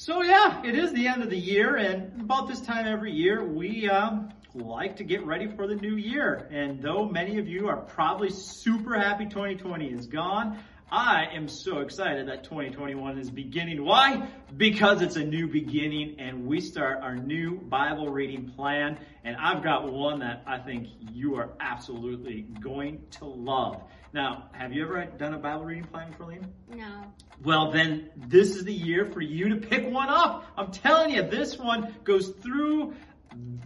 So yeah, it is the end of the year, and about this time every year, we um, like to get ready for the new year. And though many of you are probably super happy 2020 is gone, I am so excited that 2021 is beginning. Why? Because it's a new beginning and we start our new Bible reading plan. And I've got one that I think you are absolutely going to love. Now, have you ever done a Bible reading plan for Liam? No. Well, then this is the year for you to pick one up. I'm telling you, this one goes through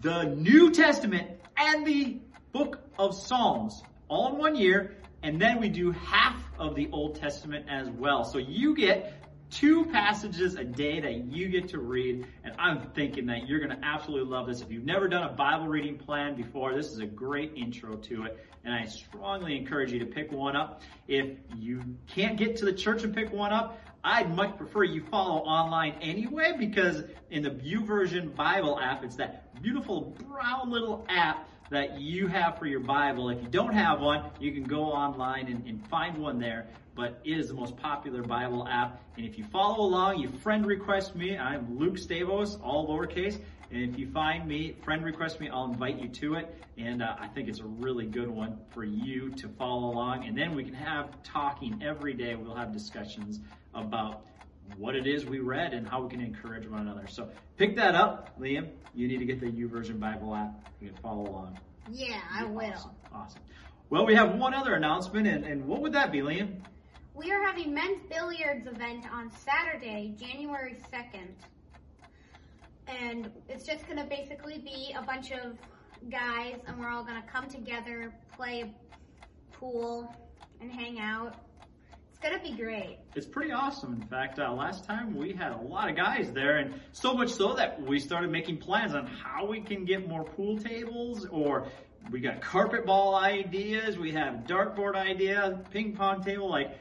the New Testament and the book of Psalms all in one year. And then we do half of the Old Testament as well. So you get two passages a day that you get to read. And I'm thinking that you're going to absolutely love this. If you've never done a Bible reading plan before, this is a great intro to it. And I strongly encourage you to pick one up. If you can't get to the church and pick one up, I'd much prefer you follow online anyway because in the YouVersion Bible app, it's that beautiful brown little app that you have for your Bible. If you don't have one, you can go online and, and find one there. But it is the most popular Bible app. And if you follow along, you friend request me. I'm Luke Stavos, all lowercase. And if you find me, friend request me, I'll invite you to it. And uh, I think it's a really good one for you to follow along. And then we can have talking every day. We'll have discussions about what it is we read and how we can encourage one another. So pick that up, Liam. You need to get the YouVersion Bible app. You can follow along. Yeah, I will. Awesome. awesome. Well, we have one other announcement, and, and what would that be, Liam? We are having men's billiards event on Saturday, January 2nd. And it's just going to basically be a bunch of guys, and we're all going to come together, play pool, and hang out gonna be great. It's pretty awesome. In fact, uh, last time we had a lot of guys there, and so much so that we started making plans on how we can get more pool tables, or we got carpet ball ideas, we have dartboard ideas, ping pong table. Like,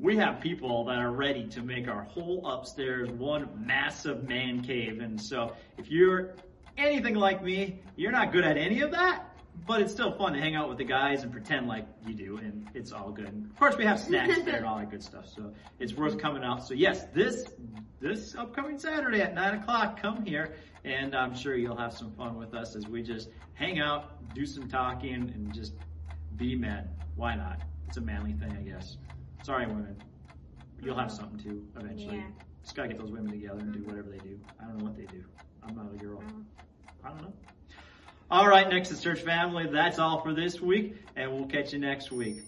we have people that are ready to make our whole upstairs one massive man cave. And so, if you're anything like me, you're not good at any of that but it's still fun to hang out with the guys and pretend like you do, and it's all good. And Of course, we have snacks there and all that good stuff, so it's worth coming out. So yes, this this upcoming Saturday at nine o'clock, come here, and I'm sure you'll have some fun with us as we just hang out, do some talking, and just be men. Why not? It's a manly thing, I guess. Sorry, women. You'll have something too eventually. Yeah. Just gotta get those women together and do whatever they do. I don't know what they do. I'm not a girl. I don't know. All right, Nexus Church family, that's all for this week, and we'll catch you next week.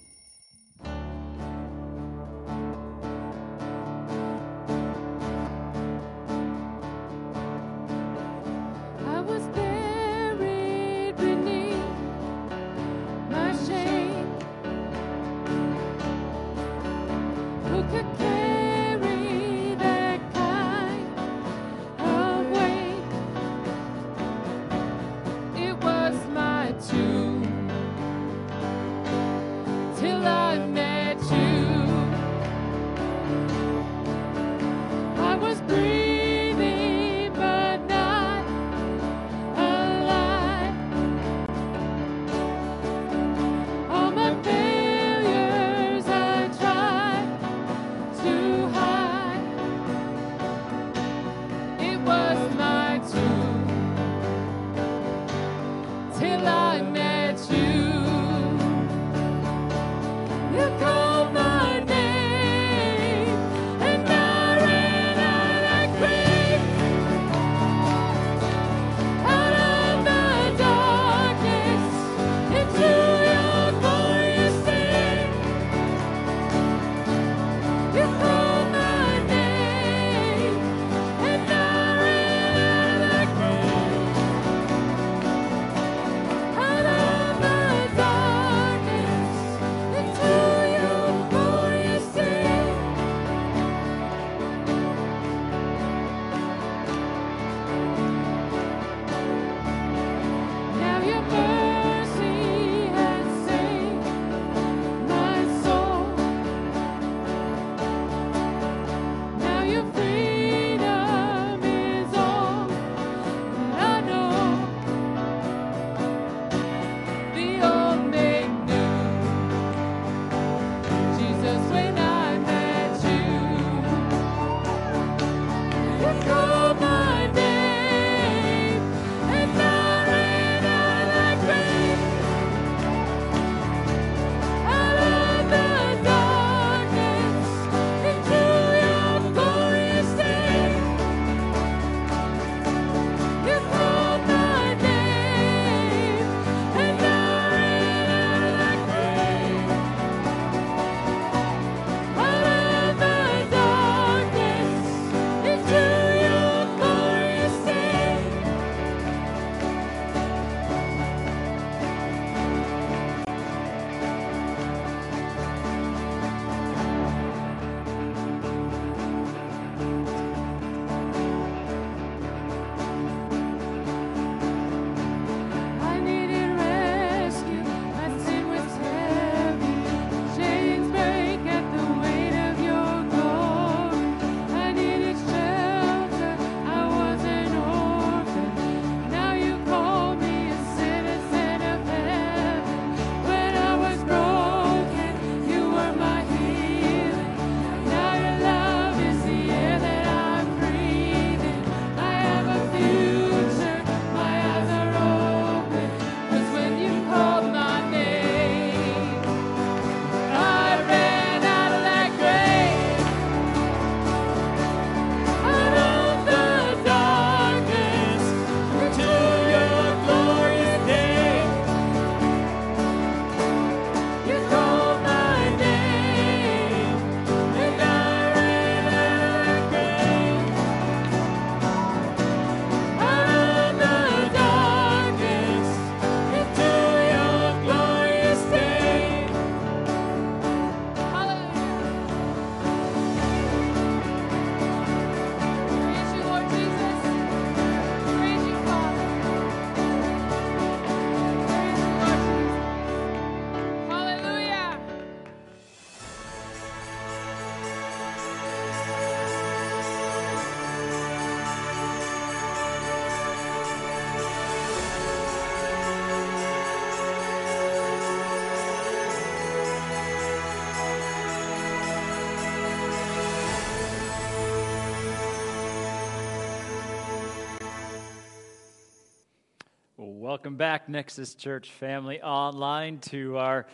Welcome back, Nexus Church family, online to our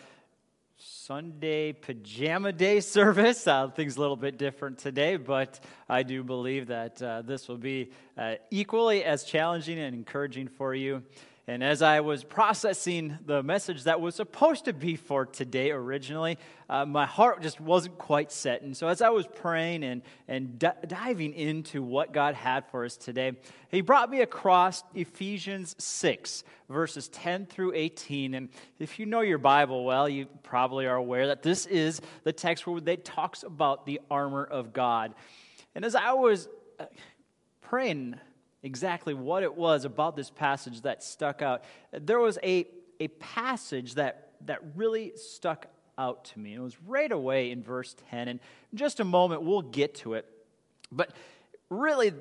Sunday pajama day service. Uh, things a little bit different today, but I do believe that uh, this will be uh, equally as challenging and encouraging for you. And as I was processing the message that was supposed to be for today originally, uh, my heart just wasn't quite set. And so as I was praying and, and d- diving into what God had for us today, He brought me across Ephesians 6, verses 10 through 18. And if you know your Bible well, you probably are aware that this is the text where they talks about the armor of God. And as I was uh, praying, exactly what it was about this passage that stuck out. There was a, a passage that, that really stuck out to me. It was right away in verse 10. And in just a moment, we'll get to it. But really,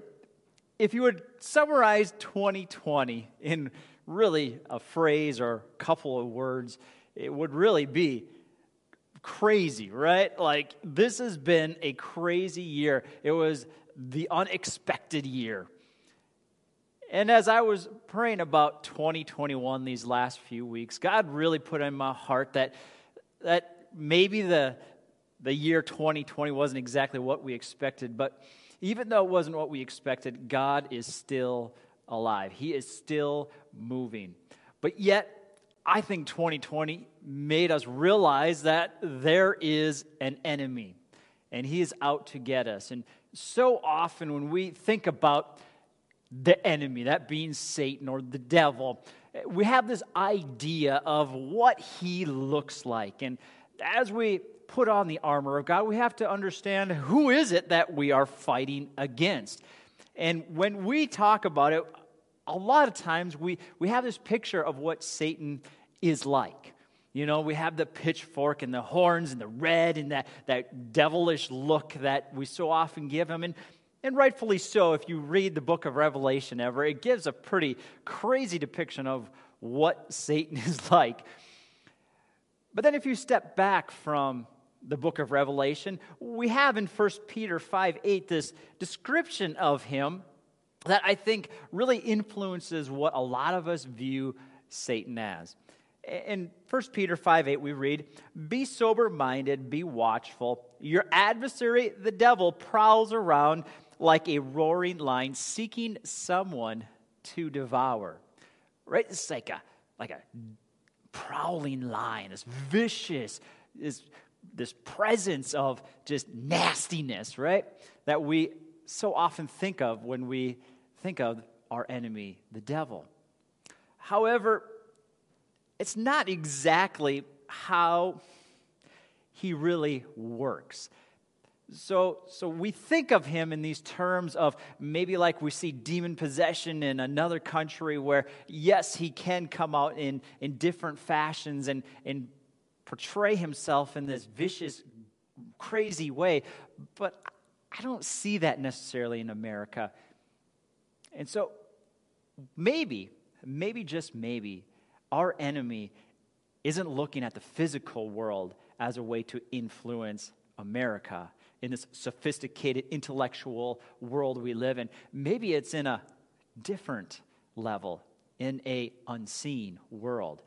if you would summarize 2020 in really a phrase or a couple of words, it would really be crazy, right? Like, this has been a crazy year. It was the unexpected year. And as I was praying about 2021 these last few weeks, God really put in my heart that, that maybe the, the year 2020 wasn't exactly what we expected, but even though it wasn't what we expected, God is still alive. He is still moving. But yet, I think 2020 made us realize that there is an enemy, and he is out to get us. And so often when we think about the enemy, that being Satan or the devil, we have this idea of what he looks like. And as we put on the armor of God, we have to understand who is it that we are fighting against. And when we talk about it, a lot of times we, we have this picture of what Satan is like. You know, we have the pitchfork and the horns and the red and that, that devilish look that we so often give him. And and rightfully so, if you read the book of Revelation ever, it gives a pretty crazy depiction of what Satan is like. But then if you step back from the book of Revelation, we have in 1 Peter 5 8 this description of him that I think really influences what a lot of us view Satan as. In 1 Peter 5 8, we read, Be sober minded, be watchful. Your adversary, the devil, prowls around like a roaring lion seeking someone to devour. Right? It's like a like a prowling lion, this vicious, this, this presence of just nastiness, right? That we so often think of when we think of our enemy, the devil. However, it's not exactly how he really works. So, so we think of him in these terms of maybe like we see demon possession in another country where, yes, he can come out in, in different fashions and, and portray himself in this vicious, crazy way. But I don't see that necessarily in America. And so maybe, maybe just maybe, our enemy isn't looking at the physical world as a way to influence America in this sophisticated intellectual world we live in. Maybe it's in a different level, in a unseen world.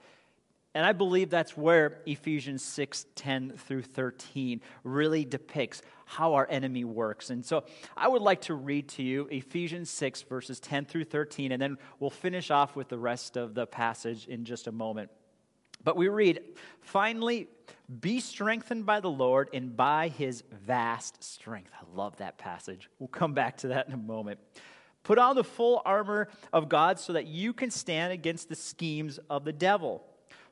And I believe that's where Ephesians 6 10 through 13 really depicts how our enemy works. And so I would like to read to you Ephesians 6, verses 10 through 13, and then we'll finish off with the rest of the passage in just a moment. But we read, finally, be strengthened by the Lord and by his vast strength. I love that passage. We'll come back to that in a moment. Put on the full armor of God so that you can stand against the schemes of the devil.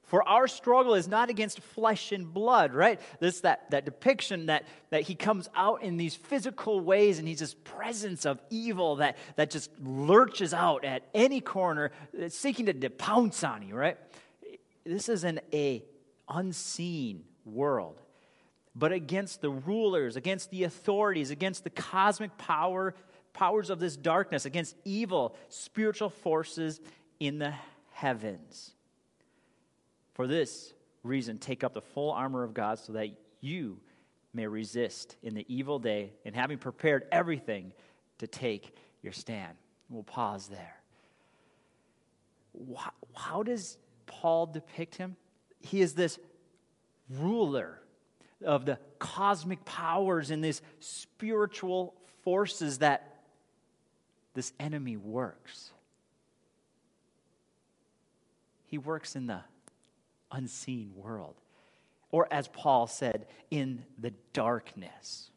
For our struggle is not against flesh and blood, right? This that, that depiction that, that he comes out in these physical ways and he's this presence of evil that, that just lurches out at any corner, seeking to pounce on you, right? This is an a unseen world, but against the rulers, against the authorities, against the cosmic power, powers of this darkness, against evil spiritual forces in the heavens. For this reason, take up the full armor of God so that you may resist in the evil day, and having prepared everything to take your stand. We'll pause there. how does Paul depict him? He is this ruler of the cosmic powers and these spiritual forces that this enemy works. He works in the unseen world. Or, as Paul said, in the darkness.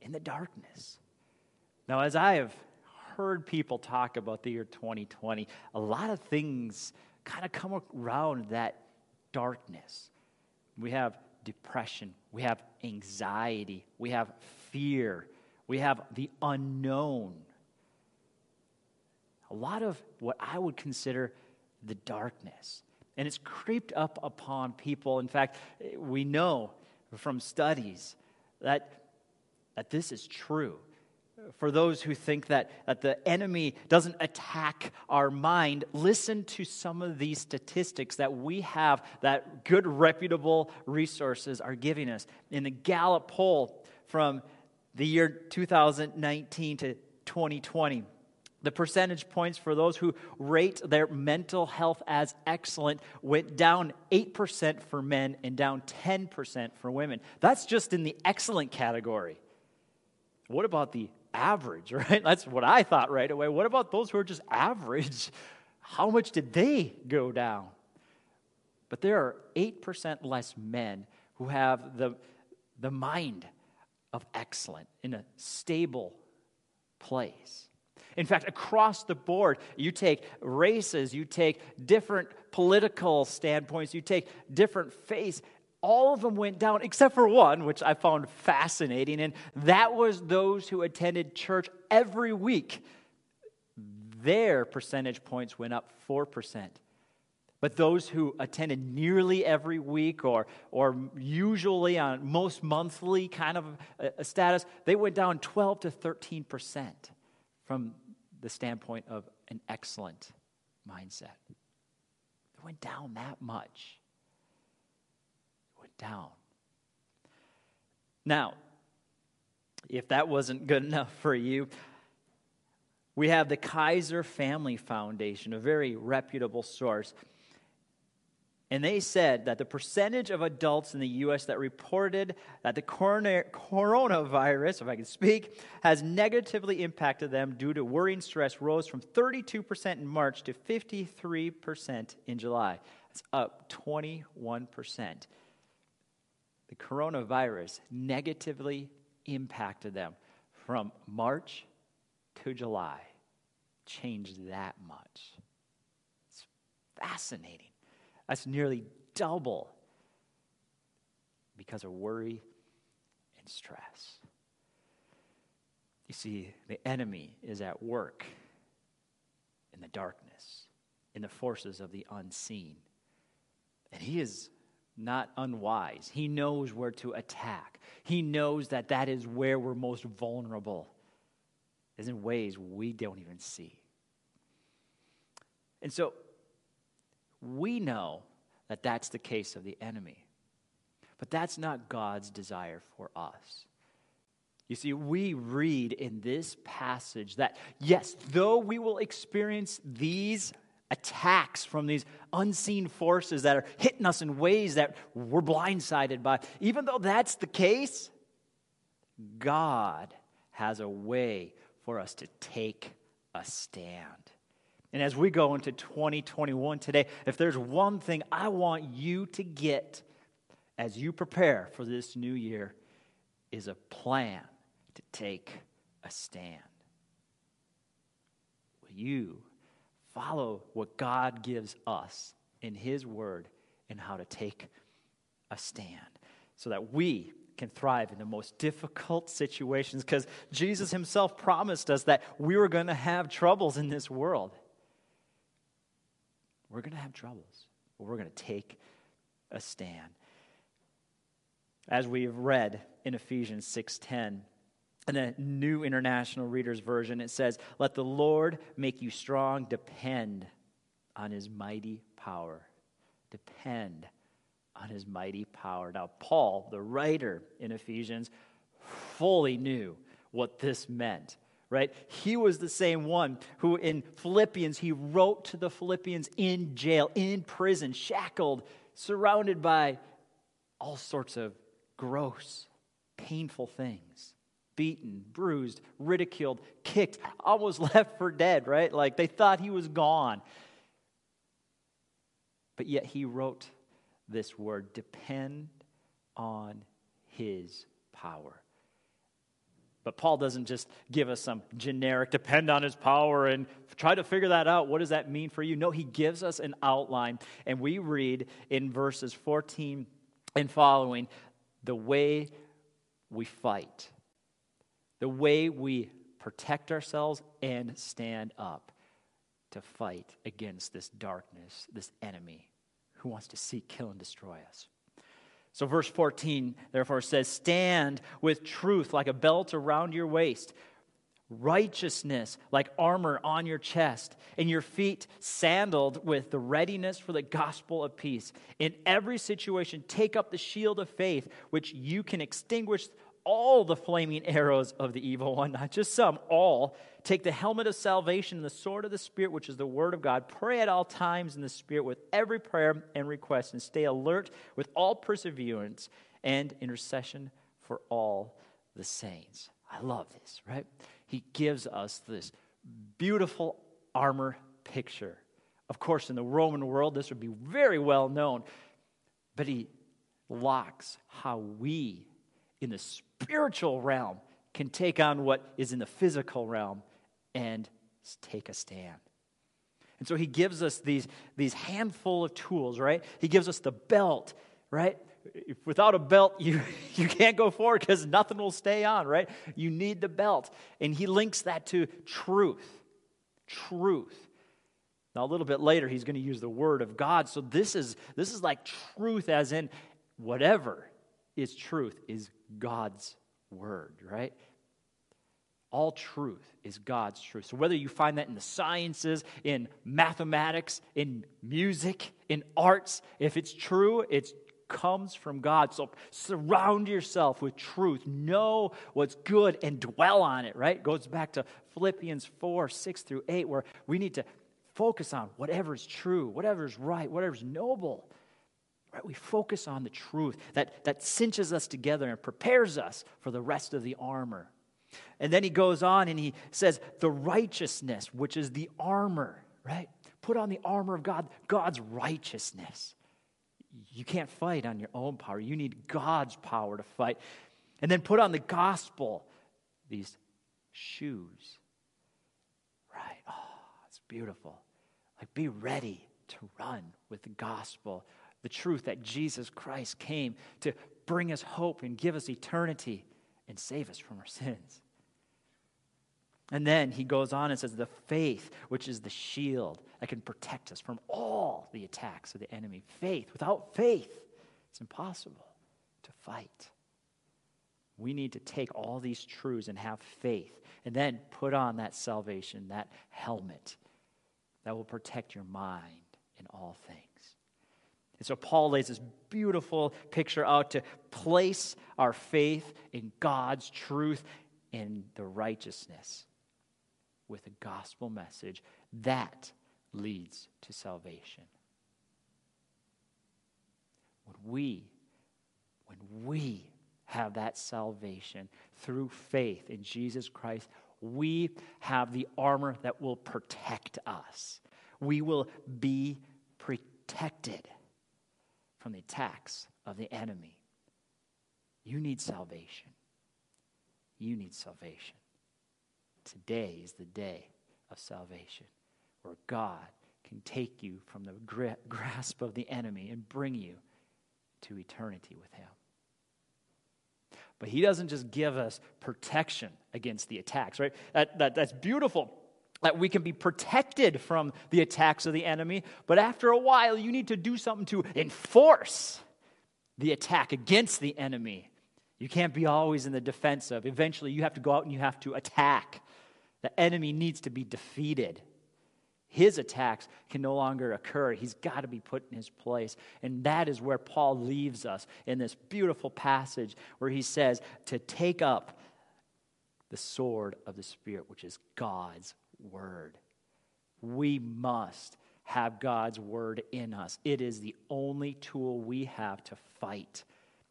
In the darkness. Now, as I have heard people talk about the year 2020, a lot of things kind of come around that darkness. We have depression, we have anxiety, we have fear, we have the unknown. A lot of what I would consider the darkness. And it's creeped up upon people. In fact, we know from studies that, that this is true for those who think that, that the enemy doesn't attack our mind, listen to some of these statistics that we have that good, reputable resources are giving us. In the Gallup poll from the year 2019 to 2020, the percentage points for those who rate their mental health as excellent went down 8% for men and down 10% for women. That's just in the excellent category. What about the average, right? That's what I thought right away. What about those who are just average? How much did they go down? But there are 8% less men who have the, the mind of excellent in a stable place. In fact, across the board, you take races, you take different political standpoints, you take different faiths, all of them went down except for one, which I found fascinating, and that was those who attended church every week. Their percentage points went up 4%. But those who attended nearly every week or, or usually on most monthly kind of a, status, they went down 12 to 13% from the standpoint of an excellent mindset. They went down that much down. Now, if that wasn't good enough for you, we have the Kaiser Family Foundation, a very reputable source. And they said that the percentage of adults in the U.S. that reported that the coronavirus, if I can speak, has negatively impacted them due to worrying stress rose from 32% in March to 53% in July. That's up 21% the coronavirus negatively impacted them from March to July. Changed that much. It's fascinating. That's nearly double because of worry and stress. You see, the enemy is at work in the darkness, in the forces of the unseen. And he is not unwise. He knows where to attack. He knows that that is where we're most vulnerable, is in ways we don't even see. And so we know that that's the case of the enemy. But that's not God's desire for us. You see, we read in this passage that, yes, though we will experience these attacks from these unseen forces that are hitting us in ways that we're blindsided by. Even though that's the case, God has a way for us to take a stand. And as we go into 2021 today, if there's one thing I want you to get as you prepare for this new year, is a plan to take a stand. Will you follow what God gives us in His Word and how to take a stand so that we can thrive in the most difficult situations because Jesus Himself promised us that we were going to have troubles in this world. We're going to have troubles, but we're going to take a stand. As we've read in Ephesians 6:10, in a New International Reader's Version, it says, Let the Lord make you strong, depend on his mighty power. Depend on his mighty power. Now, Paul, the writer in Ephesians, fully knew what this meant, right? He was the same one who in Philippians, he wrote to the Philippians in jail, in prison, shackled, surrounded by all sorts of gross, painful things beaten, bruised, ridiculed, kicked, almost left for dead, right? Like they thought he was gone. But yet he wrote this word depend on his power. But Paul doesn't just give us some generic depend on his power and try to figure that out. What does that mean for you? No, he gives us an outline, and we read in verses 14 and following the way we fight, the way we protect ourselves and stand up to fight against this darkness, this enemy who wants to seek, kill, and destroy us. So, verse 14, therefore, says, Stand with truth like a belt around your waist, righteousness like armor on your chest, and your feet sandaled with the readiness for the gospel of peace. In every situation, take up the shield of faith, which you can extinguish all the flaming arrows of the evil one, not just some, all. Take the helmet of salvation and the sword of the Spirit, which is the word of God. Pray at all times in the Spirit with every prayer and request, and stay alert with all perseverance and intercession for all the saints. I love this, right? He gives us this beautiful armor picture. Of course, in the Roman world, this would be very well known, but he locks how we in the spiritual realm can take on what is in the physical realm and take a stand. And so he gives us these, these handful of tools, right? He gives us the belt, right? If without a belt, you, you can't go forward because nothing will stay on, right? You need the belt. And he links that to truth. Truth. Now, a little bit later, he's going to use the word of God. So this is, this is like truth, as in whatever is truth is God's word, right? All truth is God's truth. So, whether you find that in the sciences, in mathematics, in music, in arts, if it's true, it comes from God. So, surround yourself with truth. Know what's good and dwell on it, right? Goes back to Philippians 4 6 through 8, where we need to focus on whatever is true, whatever is right, whatever is noble. Right? We focus on the truth that, that cinches us together and prepares us for the rest of the armor. And then he goes on and he says, the righteousness, which is the armor, right? Put on the armor of God, God's righteousness. You can't fight on your own power. You need God's power to fight. And then put on the gospel, these shoes. Right? Oh, it's beautiful. Like, be ready to run with the gospel the truth that Jesus Christ came to bring us hope and give us eternity and save us from our sins. And then he goes on and says, the faith, which is the shield that can protect us from all the attacks of the enemy. Faith. Without faith, it's impossible to fight. We need to take all these truths and have faith, and then put on that salvation, that helmet that will protect your mind in all things. And so Paul lays this beautiful picture out to place our faith in God's truth and the righteousness with a gospel message that leads to salvation. When we when we have that salvation through faith in Jesus Christ, we have the armor that will protect us. We will be protected from the attacks of the enemy. You need salvation. You need salvation. Today is the day of salvation where God can take you from the grasp of the enemy and bring you to eternity with Him. But He doesn't just give us protection against the attacks, right? That, that, that's beautiful that we can be protected from the attacks of the enemy, but after a while, you need to do something to enforce the attack against the enemy. You can't be always in the defensive. Eventually, you have to go out and you have to attack. The enemy needs to be defeated. His attacks can no longer occur. He's got to be put in his place. And that is where Paul leaves us in this beautiful passage where he says to take up the sword of the Spirit, which is God's word. We must have God's word in us. It is the only tool we have to fight.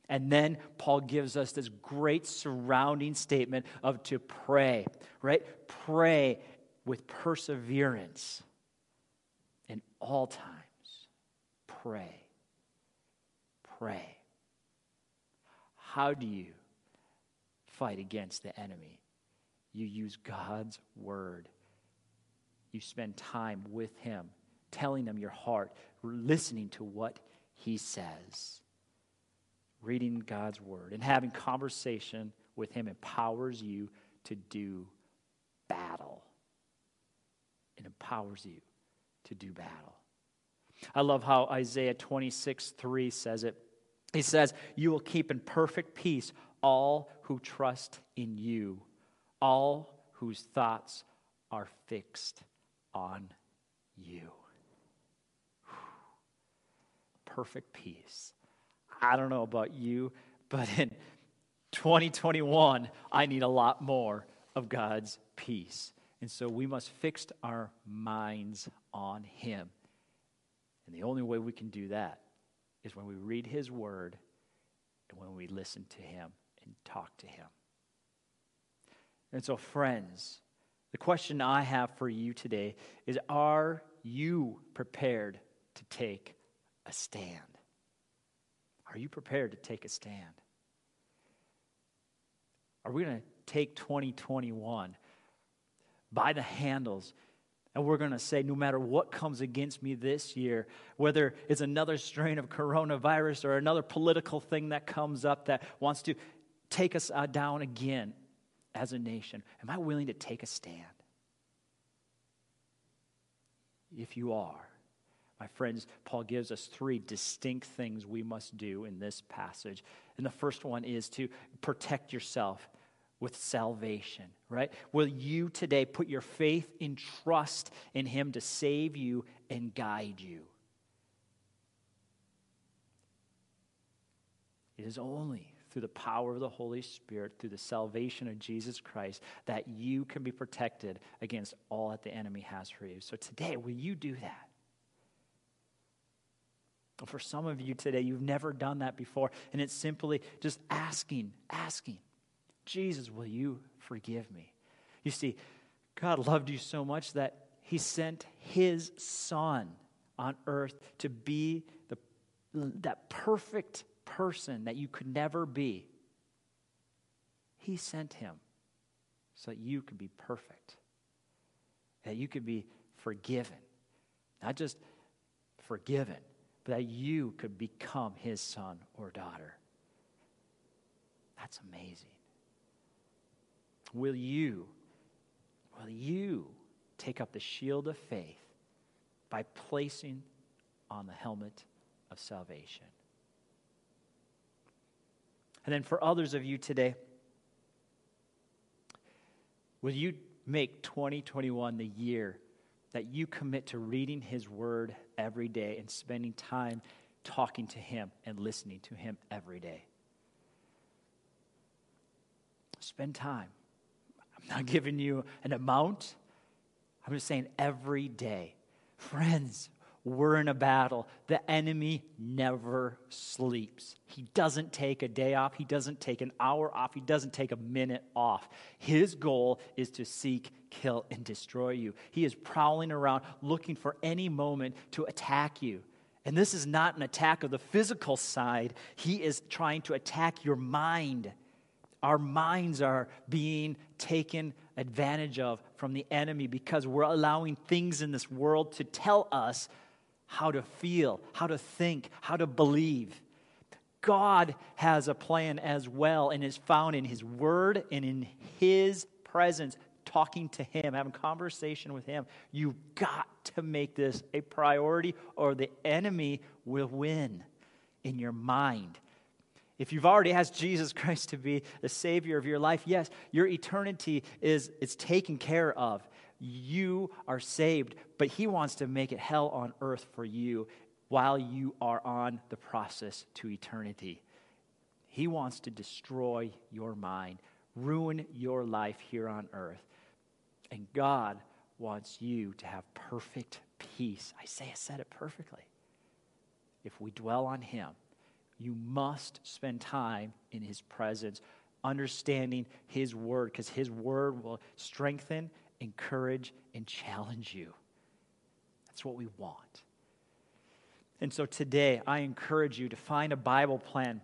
And then Paul gives us this great surrounding statement of to pray, right? Pray with perseverance in all times. Pray. Pray. How do you fight against the enemy? You use God's word. You spend time with Him, telling Him your heart, listening to what He says. Reading God's word and having conversation with Him empowers you to do battle. It empowers you to do battle. I love how Isaiah 26 3 says it. He says, You will keep in perfect peace all who trust in you, all whose thoughts are fixed on you. Perfect peace. I don't know about you, but in 2021, I need a lot more of God's peace. And so we must fix our minds on Him. And the only way we can do that is when we read His Word and when we listen to Him and talk to Him. And so, friends, the question I have for you today is Are you prepared to take a stand? Are you prepared to take a stand? Are we going to take 2021 by the handles and we're going to say, no matter what comes against me this year, whether it's another strain of coronavirus or another political thing that comes up that wants to take us uh, down again as a nation, am I willing to take a stand? If you are, my friends, Paul gives us three distinct things we must do in this passage. And the first one is to protect yourself with salvation, right? Will you today put your faith in trust in Him to save you and guide you? It is only through the power of the Holy Spirit, through the salvation of Jesus Christ, that you can be protected against all that the enemy has for you. So today, will you do that? For some of you today, you've never done that before, and it's simply just asking, asking Jesus, will you forgive me? You see, God loved you so much that he sent his son on earth to be the, that perfect person that you could never be. He sent him so that you could be perfect, that you could be forgiven. Not just forgiven, but that you could become his son or daughter. That's amazing. Will you, will you take up the shield of faith by placing on the helmet of salvation? And then for others of you today, will you make 2021 the year that you commit to reading His Word every day and spending time talking to Him and listening to Him every day? Spend time. I'm not giving you an amount. I'm just saying every day. Friends, we're in a battle. The enemy never sleeps. He doesn't take a day off. He doesn't take an hour off. He doesn't take a minute off. His goal is to seek, kill, and destroy you. He is prowling around looking for any moment to attack you. And this is not an attack of the physical side, he is trying to attack your mind our minds are being taken advantage of from the enemy because we're allowing things in this world to tell us how to feel, how to think, how to believe. God has a plan as well and is found in His Word and in His presence, talking to Him, having conversation with Him. You've got to make this a priority or the enemy will win in your mind if you've already asked Jesus Christ to be the Savior of your life, yes, your eternity is it's taken care of. You are saved, but He wants to make it hell on earth for you while you are on the process to eternity. He wants to destroy your mind ruin your life here on earth. And God wants you to have perfect peace. Isaiah said it perfectly. If we dwell on Him, you must spend time in His presence, understanding His Word, because His Word will strengthen, encourage, and challenge you. That's what we want. And so today, I encourage you to find a Bible plan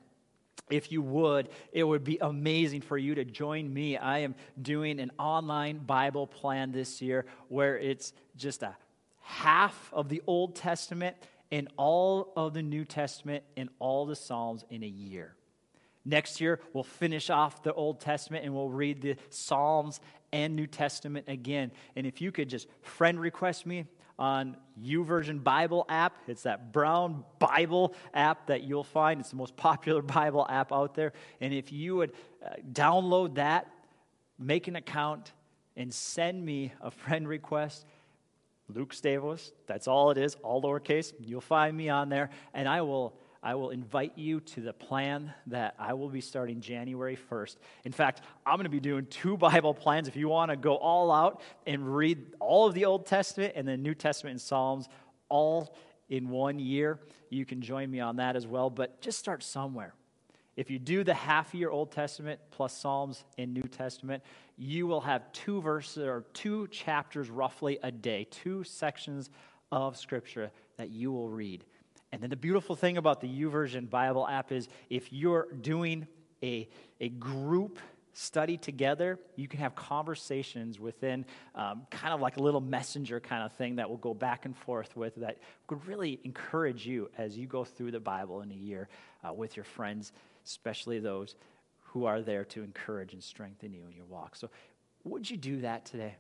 if you would, it would be amazing for you to join me. I am doing an online Bible plan this year where it's just a half of the Old Testament and all of the New Testament and all the Psalms in a year. Next year, we'll finish off the Old Testament and we'll read the Psalms and New Testament again. And if you could just friend request me, on YouVersion Bible app. It's that brown Bible app that you'll find. It's the most popular Bible app out there. And if you would uh, download that, make an account, and send me a friend request, Luke Stavos, that's all it is, all lowercase. You'll find me on there, and I will I will invite you to the plan that I will be starting January 1st. In fact, I'm going to be doing two Bible plans. If you want to go all out and read all of the Old Testament and the New Testament and Psalms all in one year, you can join me on that as well. But just start somewhere. If you do the half year Old Testament plus Psalms and New Testament, you will have two verses or two chapters roughly a day, two sections of Scripture that you will read. And then the beautiful thing about the YouVersion Bible app is if you're doing a, a group study together, you can have conversations within um, kind of like a little messenger kind of thing that will go back and forth with that could really encourage you as you go through the Bible in a year uh, with your friends, especially those who are there to encourage and strengthen you in your walk. So, would you do that today?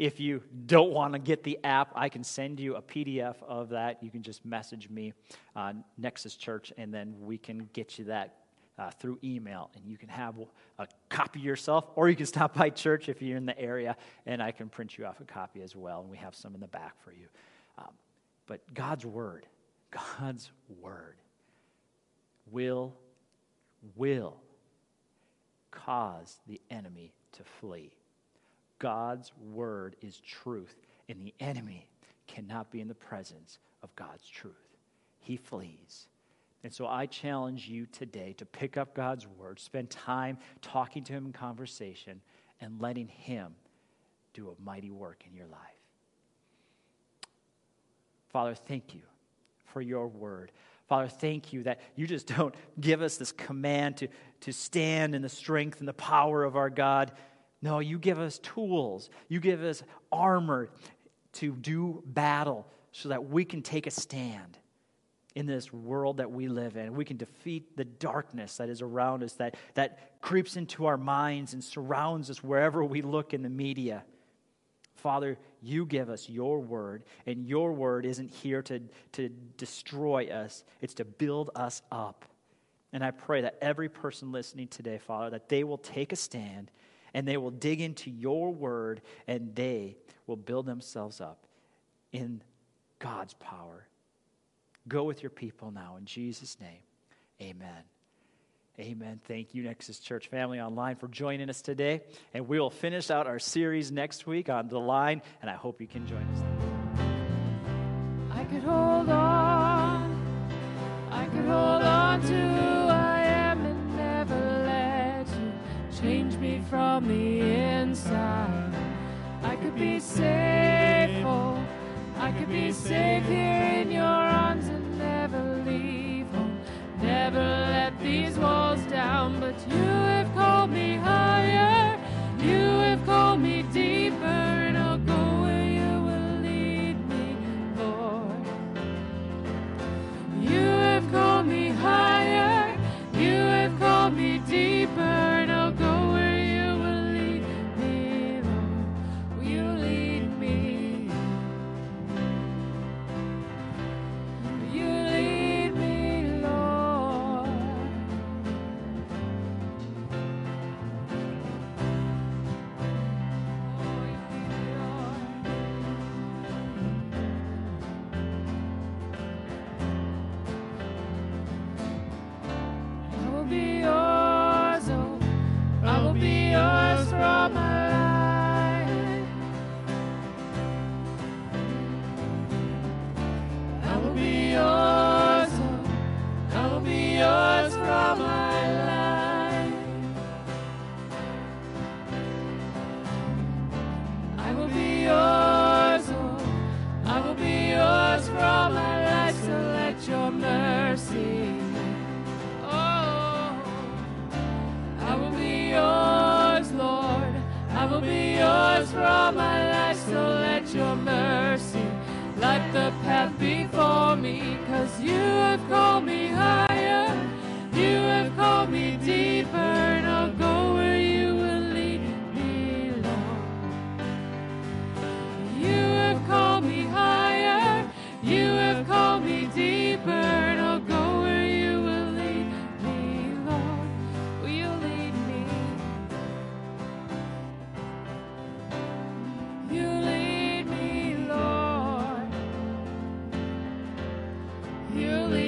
If you don't want to get the app, I can send you a PDF of that. You can just message me, uh, Nexus Church, and then we can get you that uh, through email. And you can have a copy yourself, or you can stop by church if you're in the area, and I can print you off a copy as well. And we have some in the back for you. Um, but God's Word, God's Word will, will cause the enemy to flee. God's word is truth, and the enemy cannot be in the presence of God's truth. He flees. And so I challenge you today to pick up God's word, spend time talking to Him in conversation, and letting Him do a mighty work in your life. Father, thank you for your word. Father, thank you that you just don't give us this command to, to stand in the strength and the power of our God. No, you give us tools, you give us armor to do battle so that we can take a stand in this world that we live in. We can defeat the darkness that is around us, that, that creeps into our minds and surrounds us wherever we look in the media. Father, you give us your word, and your word isn't here to, to destroy us, it's to build us up. And I pray that every person listening today, Father, that they will take a stand and they will dig into your word and they will build themselves up in God's power. Go with your people now in Jesus' name. Amen. Amen. Thank you, Nexus Church family online, for joining us today. And we will finish out our series next week on the line, and I hope you can join us. I could hold on. I could hold on to from the inside. I could be safe, oh, I could be safe here in your arms and never leave home. Never let these walls down, but you have called me higher. You